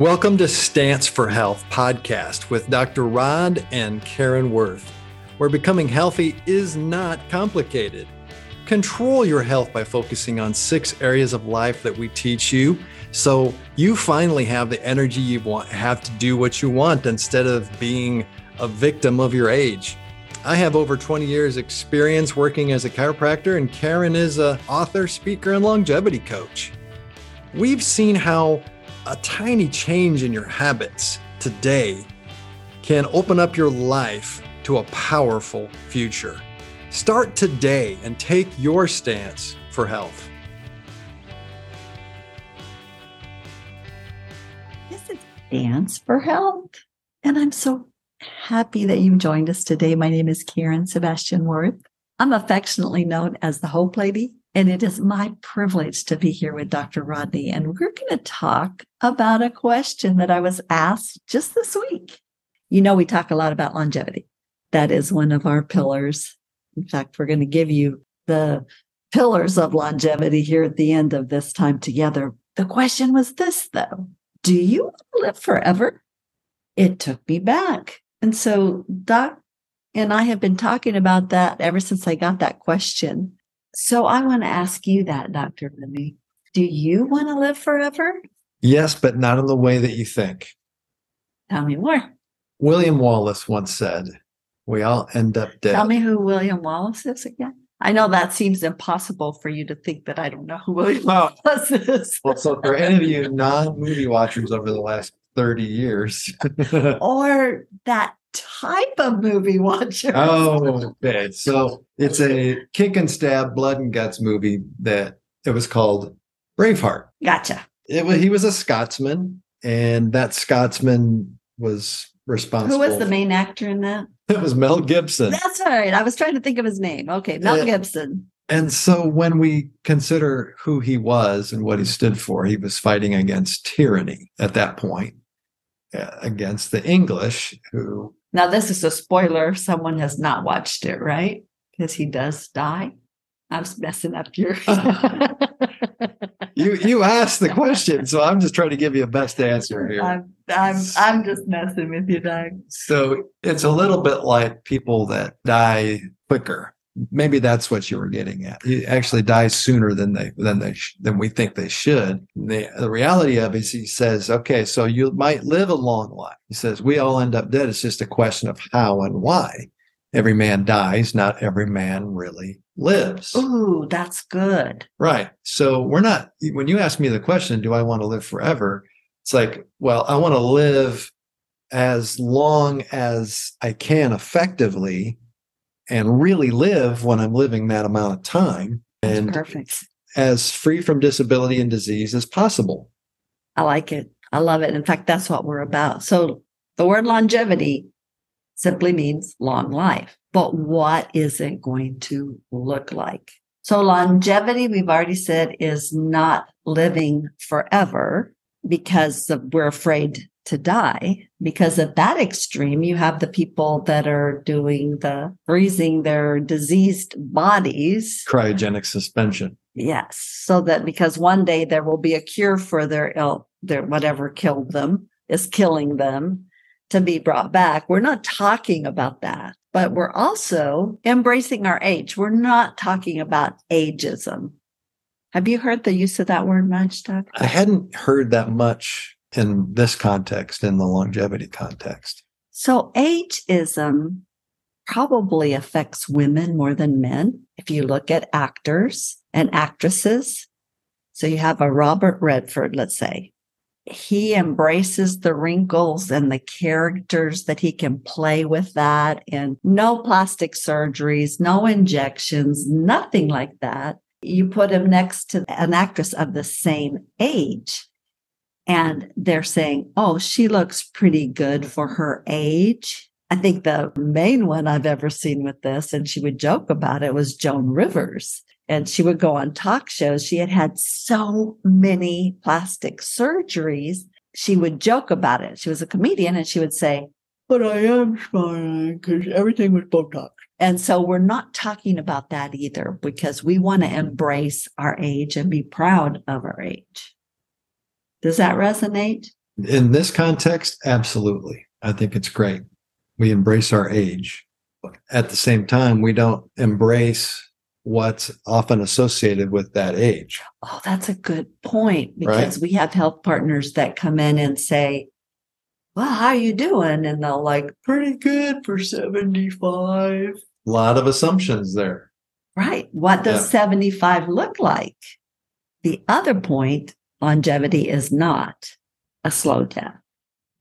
Welcome to Stance for Health podcast with Dr. Rod and Karen Worth, where becoming healthy is not complicated. Control your health by focusing on six areas of life that we teach you so you finally have the energy you want have to do what you want instead of being a victim of your age. I have over 20 years experience working as a chiropractor and Karen is a author, speaker and longevity coach. We've seen how a tiny change in your habits today can open up your life to a powerful future. Start today and take your stance for health. This is Stance for Health. And I'm so happy that you've joined us today. My name is Karen Sebastian Worth. I'm affectionately known as the Hope Lady and it is my privilege to be here with Dr. Rodney. And we're going to talk about a question that I was asked just this week. You know, we talk a lot about longevity. That is one of our pillars. In fact, we're going to give you the pillars of longevity here at the end of this time together. The question was this, though Do you live forever? It took me back. And so, Doc and I have been talking about that ever since I got that question. So I want to ask you that, Dr. Lemmy. Do you want to live forever? Yes, but not in the way that you think. Tell me more. William Wallace once said, We all end up dead. Tell me who William Wallace is again. I know that seems impossible for you to think that I don't know who William well, Wallace is. well, so for any of you non movie watchers over the last 30 years, or that type of movie watcher. Oh, okay. So it's a kick and stab, blood and guts movie that it was called Braveheart. Gotcha. It was, he was a Scotsman, and that Scotsman was responsible. Who was the main actor in that? It was Mel Gibson. That's right. I was trying to think of his name. Okay, Mel Gibson. And so when we consider who he was and what he stood for, he was fighting against tyranny at that point, uh, against the English who now, this is a spoiler. If someone has not watched it, right? Because he does die. I'm messing up your. you you asked the question, so I'm just trying to give you a best answer here. I'm I'm, I'm just messing with you, Doc. So it's a little bit like people that die quicker maybe that's what you were getting at. He actually dies sooner than they than they sh- than we think they should. The, the reality of it is, he says, okay, so you might live a long life. He says we all end up dead. It's just a question of how and why. Every man dies. Not every man really lives. Ooh, that's good. Right. So we're not. When you ask me the question, do I want to live forever? It's like, well, I want to live as long as I can effectively and really live when I'm living that amount of time and perfect as free from disability and disease as possible. I like it. I love it. In fact, that's what we're about. So the word longevity simply means long life. But what is it going to look like? So longevity, we've already said, is not living forever because we're afraid to die. Because at that extreme you have the people that are doing the freezing their diseased bodies. Cryogenic suspension. Yes. So that because one day there will be a cure for their ill their whatever killed them is killing them to be brought back. We're not talking about that. But we're also embracing our age. We're not talking about ageism. Have you heard the use of that word much doc i hadn't heard that much in this context, in the longevity context? So, ageism probably affects women more than men. If you look at actors and actresses, so you have a Robert Redford, let's say, he embraces the wrinkles and the characters that he can play with that and no plastic surgeries, no injections, nothing like that. You put him next to an actress of the same age and they're saying, oh, she looks pretty good for her age. I think the main one I've ever seen with this, and she would joke about it, was Joan Rivers. And she would go on talk shows. She had had so many plastic surgeries. She would joke about it. She was a comedian and she would say, but I am smiling because everything was Botox. And so we're not talking about that either because we want to embrace our age and be proud of our age. Does that resonate? In this context, absolutely. I think it's great. We embrace our age. At the same time, we don't embrace what's often associated with that age. Oh, that's a good point because right? we have health partners that come in and say, well, how are you doing? And they'll like, pretty good for 75. A lot of assumptions there. Right. What does yeah. 75 look like? The other point, longevity is not a slow death.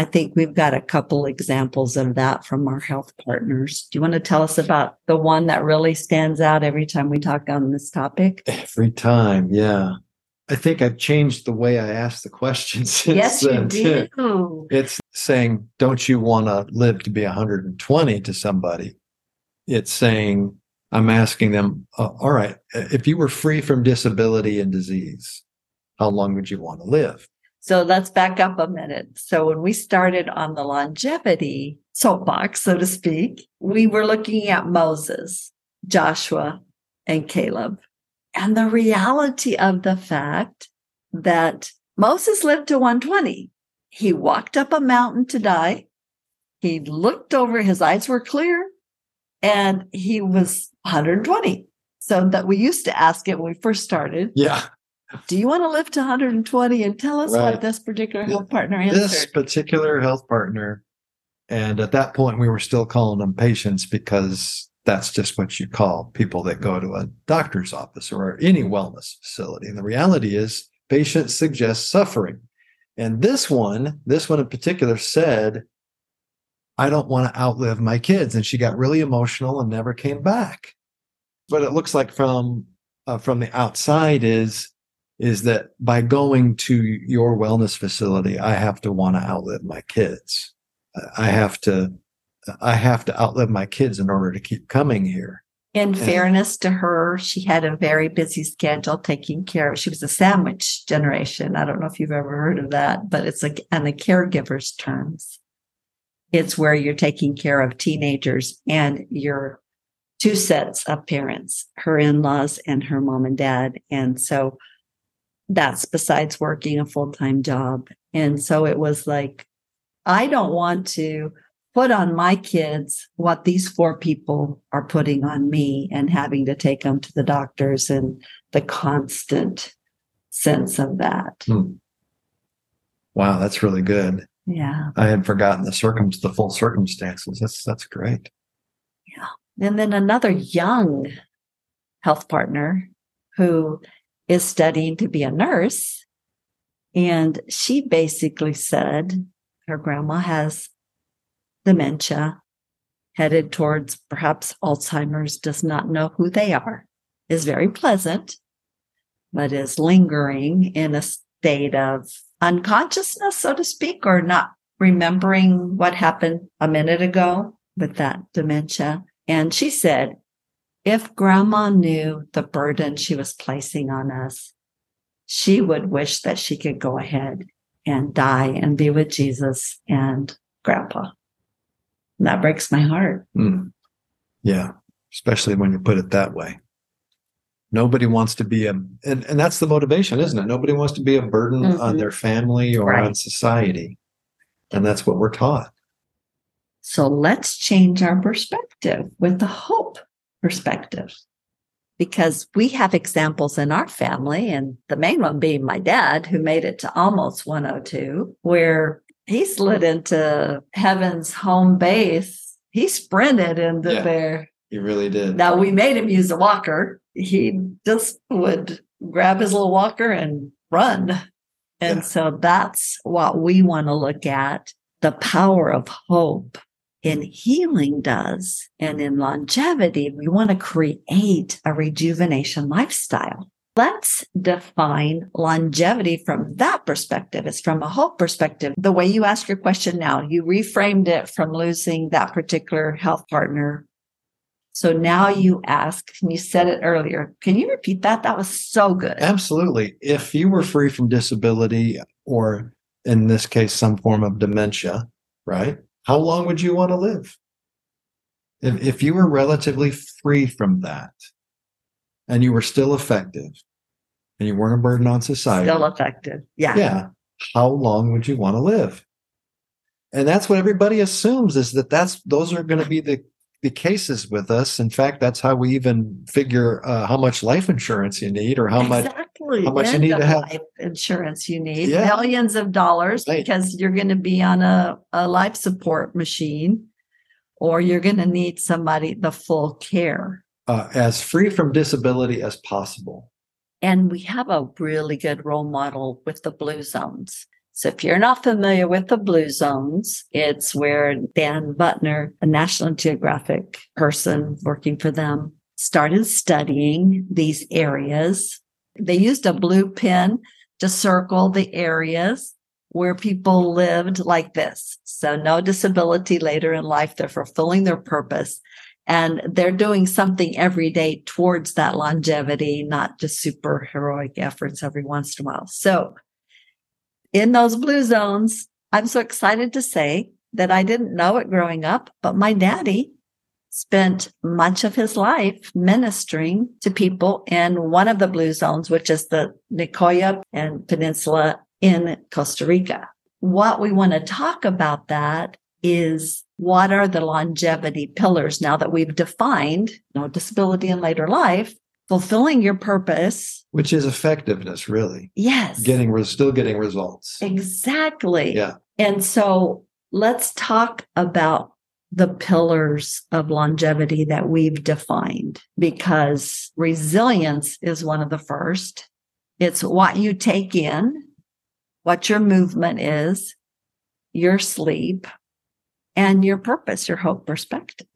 I think we've got a couple examples of that from our health partners. Do you want to tell us about the one that really stands out every time we talk on this topic? Every time, yeah. I think I've changed the way I ask the question since yes, then. You do. It's saying, don't you want to live to be 120 to somebody? It's saying, I'm asking them, uh, all right, if you were free from disability and disease, how long would you want to live? So let's back up a minute. So when we started on the longevity soapbox, so to speak, we were looking at Moses, Joshua, and Caleb. And the reality of the fact that Moses lived to 120. He walked up a mountain to die. He looked over, his eyes were clear, and he was 120. So that we used to ask it when we first started. Yeah. Do you want to live to 120 and tell us right. what this particular health partner answered? This particular health partner, and at that point we were still calling them patients because that's just what you call people that go to a doctor's office or any wellness facility. And the reality is, patients suggest suffering. And this one, this one in particular said, I don't want to outlive my kids. And she got really emotional and never came back. But it looks like from uh, from the outside is is that by going to your wellness facility, I have to want to outlive my kids. I have to I have to outlive my kids in order to keep coming here. In and, fairness to her, she had a very busy schedule taking care of. She was a sandwich generation. I don't know if you've ever heard of that, but it's like on the caregiver's terms. It's where you're taking care of teenagers and your two sets of parents, her in-laws and her mom and dad. And so that's besides working a full-time job. And so it was like, I don't want to put on my kids what these four people are putting on me and having to take them to the doctors and the constant sense of that. Hmm. Wow, that's really good. Yeah. I had forgotten the circum the full circumstances. That's that's great. Yeah. And then another young health partner who is studying to be a nurse. And she basically said her grandma has dementia, headed towards perhaps Alzheimer's, does not know who they are, is very pleasant, but is lingering in a state of unconsciousness, so to speak, or not remembering what happened a minute ago with that dementia. And she said, if grandma knew the burden she was placing on us, she would wish that she could go ahead and die and be with Jesus and grandpa that breaks my heart. Mm. Yeah. Especially when you put it that way. Nobody wants to be a, and, and that's the motivation, isn't it? Nobody wants to be a burden mm-hmm. on their family or right. on society. And that's what we're taught. So let's change our perspective with the hope perspective. Because we have examples in our family, and the main one being my dad, who made it to almost 102, where he slid into heaven's home base. He sprinted into yeah, there. He really did. Now we made him use a walker. He just would grab his little walker and run. And yeah. so that's what we want to look at. The power of hope in healing does. And in longevity, we want to create a rejuvenation lifestyle let's define longevity from that perspective. It's from a hope perspective. The way you ask your question now, you reframed it from losing that particular health partner. So now you ask, and you said it earlier. Can you repeat that? That was so good. Absolutely. If you were free from disability or in this case, some form of dementia, right? How long would you want to live? If, if you were relatively free from that and you were still effective, and you weren't a burden on society. Still effective. Yeah. Yeah. how long would you want to live? And that's what everybody assumes is that that's those are going to be the the cases with us. In fact, that's how we even figure uh, how much life insurance you need or how much how much you need to have- life insurance you need Yeah. millions of dollars Right. because you're going to be on a, a life support machine or you're going to need somebody the full care uh, as free from disability as possible. and we have a really good role model with the blue zones so if you're not familiar with the blue zones it's where Dan Buettner a national geographic person working for them started studying these areas they used a blue pin to circle the areas where people lived like this. So no disability later in life. They're fulfilling their purpose and they're doing something every day towards that longevity, not just super heroic efforts every once in a while. So in those blue zones, I'm so excited to say that I didn't know it growing up, but my daddy spent much of his life ministering to people in one of the blue zones, which is the Nicoya and Peninsula in Costa Rica. What we want to talk about that is what are the longevity pillars now that we've defined no disability in later life, fulfilling your purpose. Which is effectiveness, really. Yes. Getting re- still getting results. Exactly. Yeah. And so let's talk about the pillars of longevity that we've defined because resilience is one of the first. It's what you take in, what your movement is, your sleep, and your purpose, your hope perspective.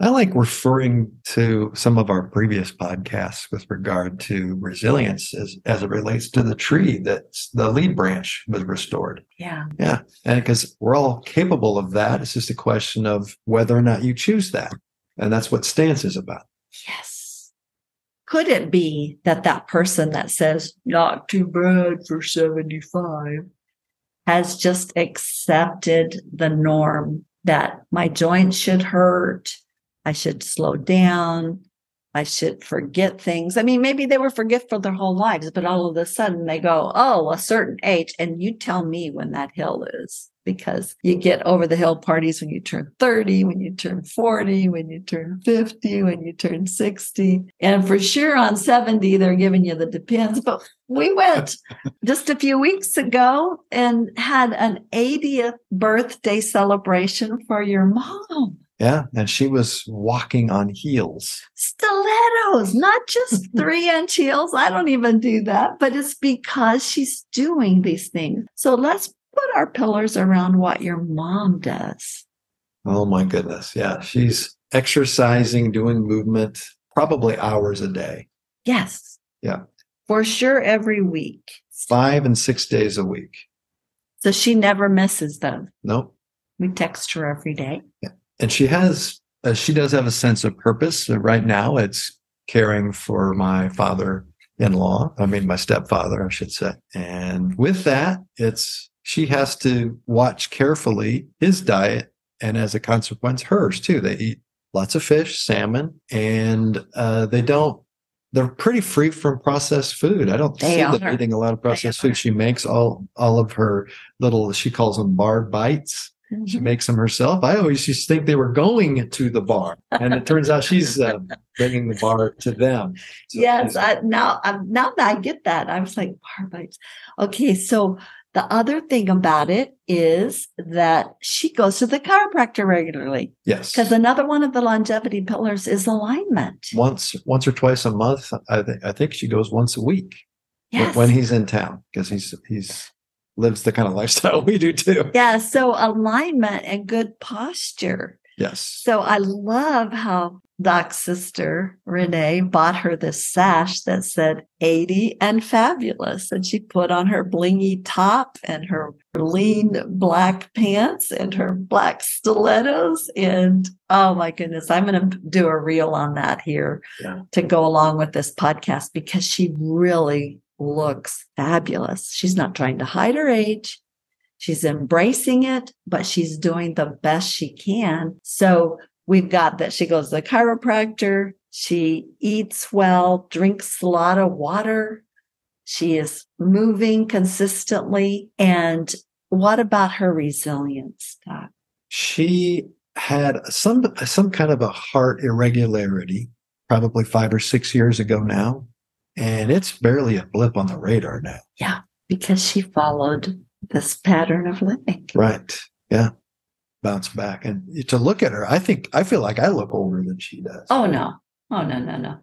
I like referring to some of our previous podcasts with regard to resilience as, as it relates to the tree that the lead branch was restored. Yeah. Yeah. And because we're all capable of that, it's just a question of whether or not you choose that. And that's what stance is about. Yes. Could it be that that person that says, not too bad for 75, has just accepted the norm that my joints should hurt? I should slow down. I should forget things. I mean, maybe they were forgetful their whole lives, but all of a sudden they go, Oh, a certain age. And you tell me when that hill is because you get over the hill parties when you turn 30, when you turn 40, when you turn 50, when you turn 60. And for sure on 70, they're giving you the depends. But we went just a few weeks ago and had an 80th birthday celebration for your mom. Yeah. And she was walking on heels. Stilettos, not just three inch heels. I don't even do that, but it's because she's doing these things. So let's put our pillars around what your mom does. Oh my goodness. Yeah. She's exercising, doing movement, probably hours a day, Yes. Yeah. For sure, every week. five and six days a week. So she never misses them. Nope. We text her every day. And she has uh, she does have a sense of purpose. Uh, right now it's caring for my father-in-law i mean my stepfather i should say. And with that it's she has to watch carefully his diet and as a consequence hers too. They eat lots of fish salmon and uh, they don't they're pretty free from processed food. I don't They see them eating a lot of processed food. She makes all all of her little she calls them bar bites she makes them herself. I always used to think they were going to the bar, and it turns out she's uh, bringing the bar to them. So yes, I, now um, now that I get that, I was like bar bites. Okay, so the other thing about it is that she goes to the chiropractor regularly yes. because another one of the longevity pillars is alignment. Once, once or twice a month. I think. I think she goes once a week Yes. when he's in town because he's he's lives the kind of lifestyle we do too. yeah, so alignment and good posture. Yes. So I love how Doc's sister Renee bought her this sash that said 80 and fabulous. And she put on her blingy top and her lean black pants and her black stilettos. And oh my goodness, I'm going to do a reel on that here Yeah. to go along with this podcast because she really looks fabulous. She's not trying to hide her age. She's embracing it, but she's doing the best she can. So we've got that she goes to the chiropractor. She eats well, drinks a lot of water. She is moving consistently. And what about her resilience, Doc? She had some some kind of a heart irregularity probably five or six years ago now. And it's barely a blip on the radar now. Yeah, because she followed this pattern of living. Right. Yeah. Bounce back. And to look at her, I think I feel like I look older than she does. Oh no. Oh no, no, no.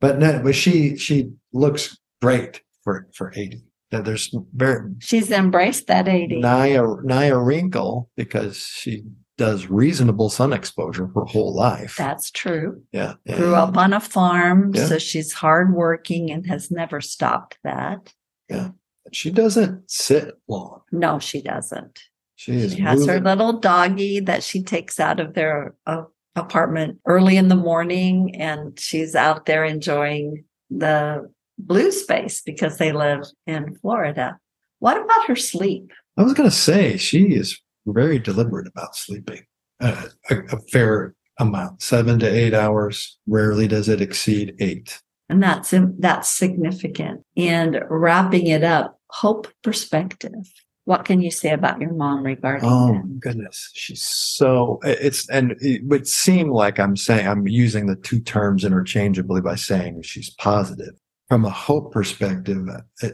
But no, but she she looks great for for 80. Now there's very she's embraced that 80. Nigh a, nigh a wrinkle because she does reasonable sun exposure her whole life. That's true. Yeah. Grew up on a farm, yeah. so she's hardworking and has never stopped that. Yeah. She doesn't sit long. No, she doesn't. She, she has her little doggy that she takes out of their uh, apartment early in the morning, and she's out there enjoying the blue space because they live in Florida. What about her sleep? I was going to say she is very deliberate about sleeping uh, a, a fair amount, seven to eight hours. Rarely does it exceed eight. And that's, that's significant. And wrapping it up, hope perspective. What can you say about your mom regarding oh that? goodness she's so it's and it would seem like i'm saying i'm using the two terms interchangeably by saying she's positive from a hope perspective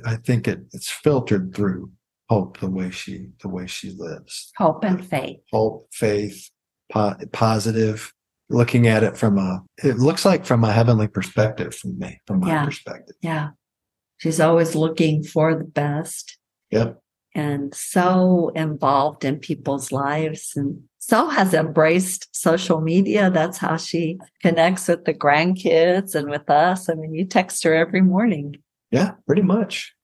i think it, it's filtered through hope the way she the way she lives. Hope and faith. Hope faith po- positive looking at it from a it looks like from a heavenly perspective from me from my yeah. perspective. Yeah. She's always looking for the best. Yep. And so involved in people's lives and so has embraced social media. That's how she connects with the grandkids and with us. I mean you text her every morning. Yeah pretty much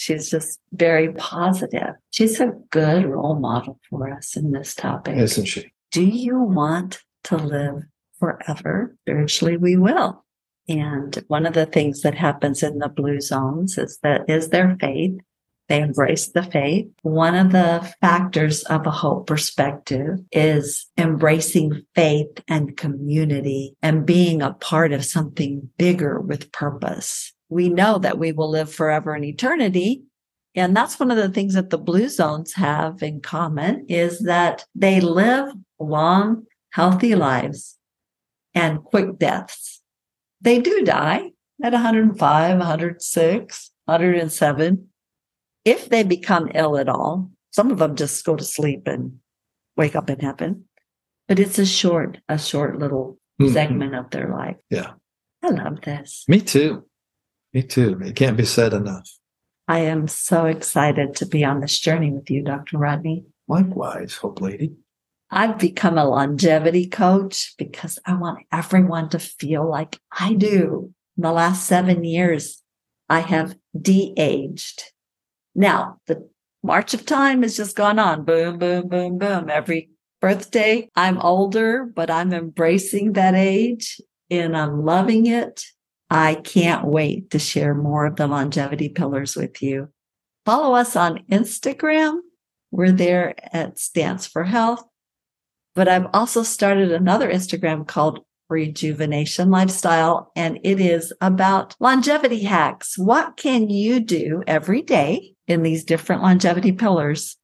She's just very positive. She's a good role model for us in this topic. Isn't she? Do you want to live forever? Spiritually, we will. And one of the things that happens in the blue zones is that is their faith. They embrace the faith. One of the factors of a hope perspective is embracing faith and community and being a part of something bigger with purpose we know that we will live forever in eternity. And that's one of the things that the blue zones have in common is that they live long, healthy lives and quick deaths. They do die at 105, 106, 107. If they become ill at all, some of them just go to sleep and wake up in heaven. But it's a short, a short little mm-hmm. segment of their life. Yeah. I love this. Me too. Me too. It can't be said enough. I am so excited to be on this journey with you, Dr. Rodney. Likewise, Hope Lady. I've become a longevity coach because I want everyone to feel like I do. In the last seven years, I have de-aged. Now, the march of time has just gone on. Boom, boom, boom, boom. Every birthday, I'm older, but I'm embracing that age and I'm loving it. I can't wait to share more of the longevity pillars with you. Follow us on Instagram. We're there at Stance for Health. But I've also started another Instagram called Rejuvenation Lifestyle, and it is about longevity hacks. What can you do every day in these different longevity pillars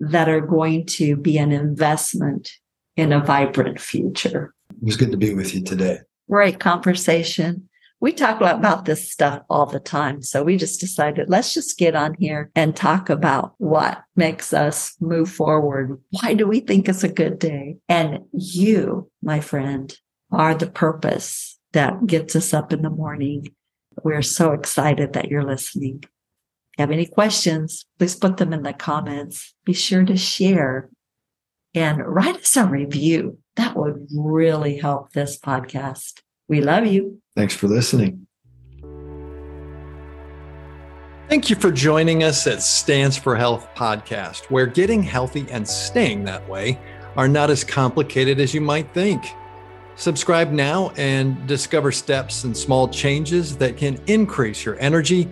that are going to be an investment in a vibrant future? It was good to be with you today. Great conversation we talk about this stuff all the time. So we just decided let's just get on here and talk about what makes us move forward. Why do we think it's a good day? And you, my friend, are the purpose that gets us up in the morning. We're so excited that you're listening. If you have any questions, please put them in the comments. Be sure to share and write us a review. That would really help this podcast. We love you. Thanks for listening. Thank you for joining us at Stance for Health podcast, where getting healthy and staying that way are not as complicated as you might think. Subscribe now and discover steps and small changes that can increase your energy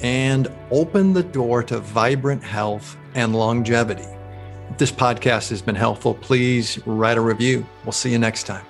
and open the door to vibrant health and longevity. If this podcast has been helpful, please write a review. We'll see you next time.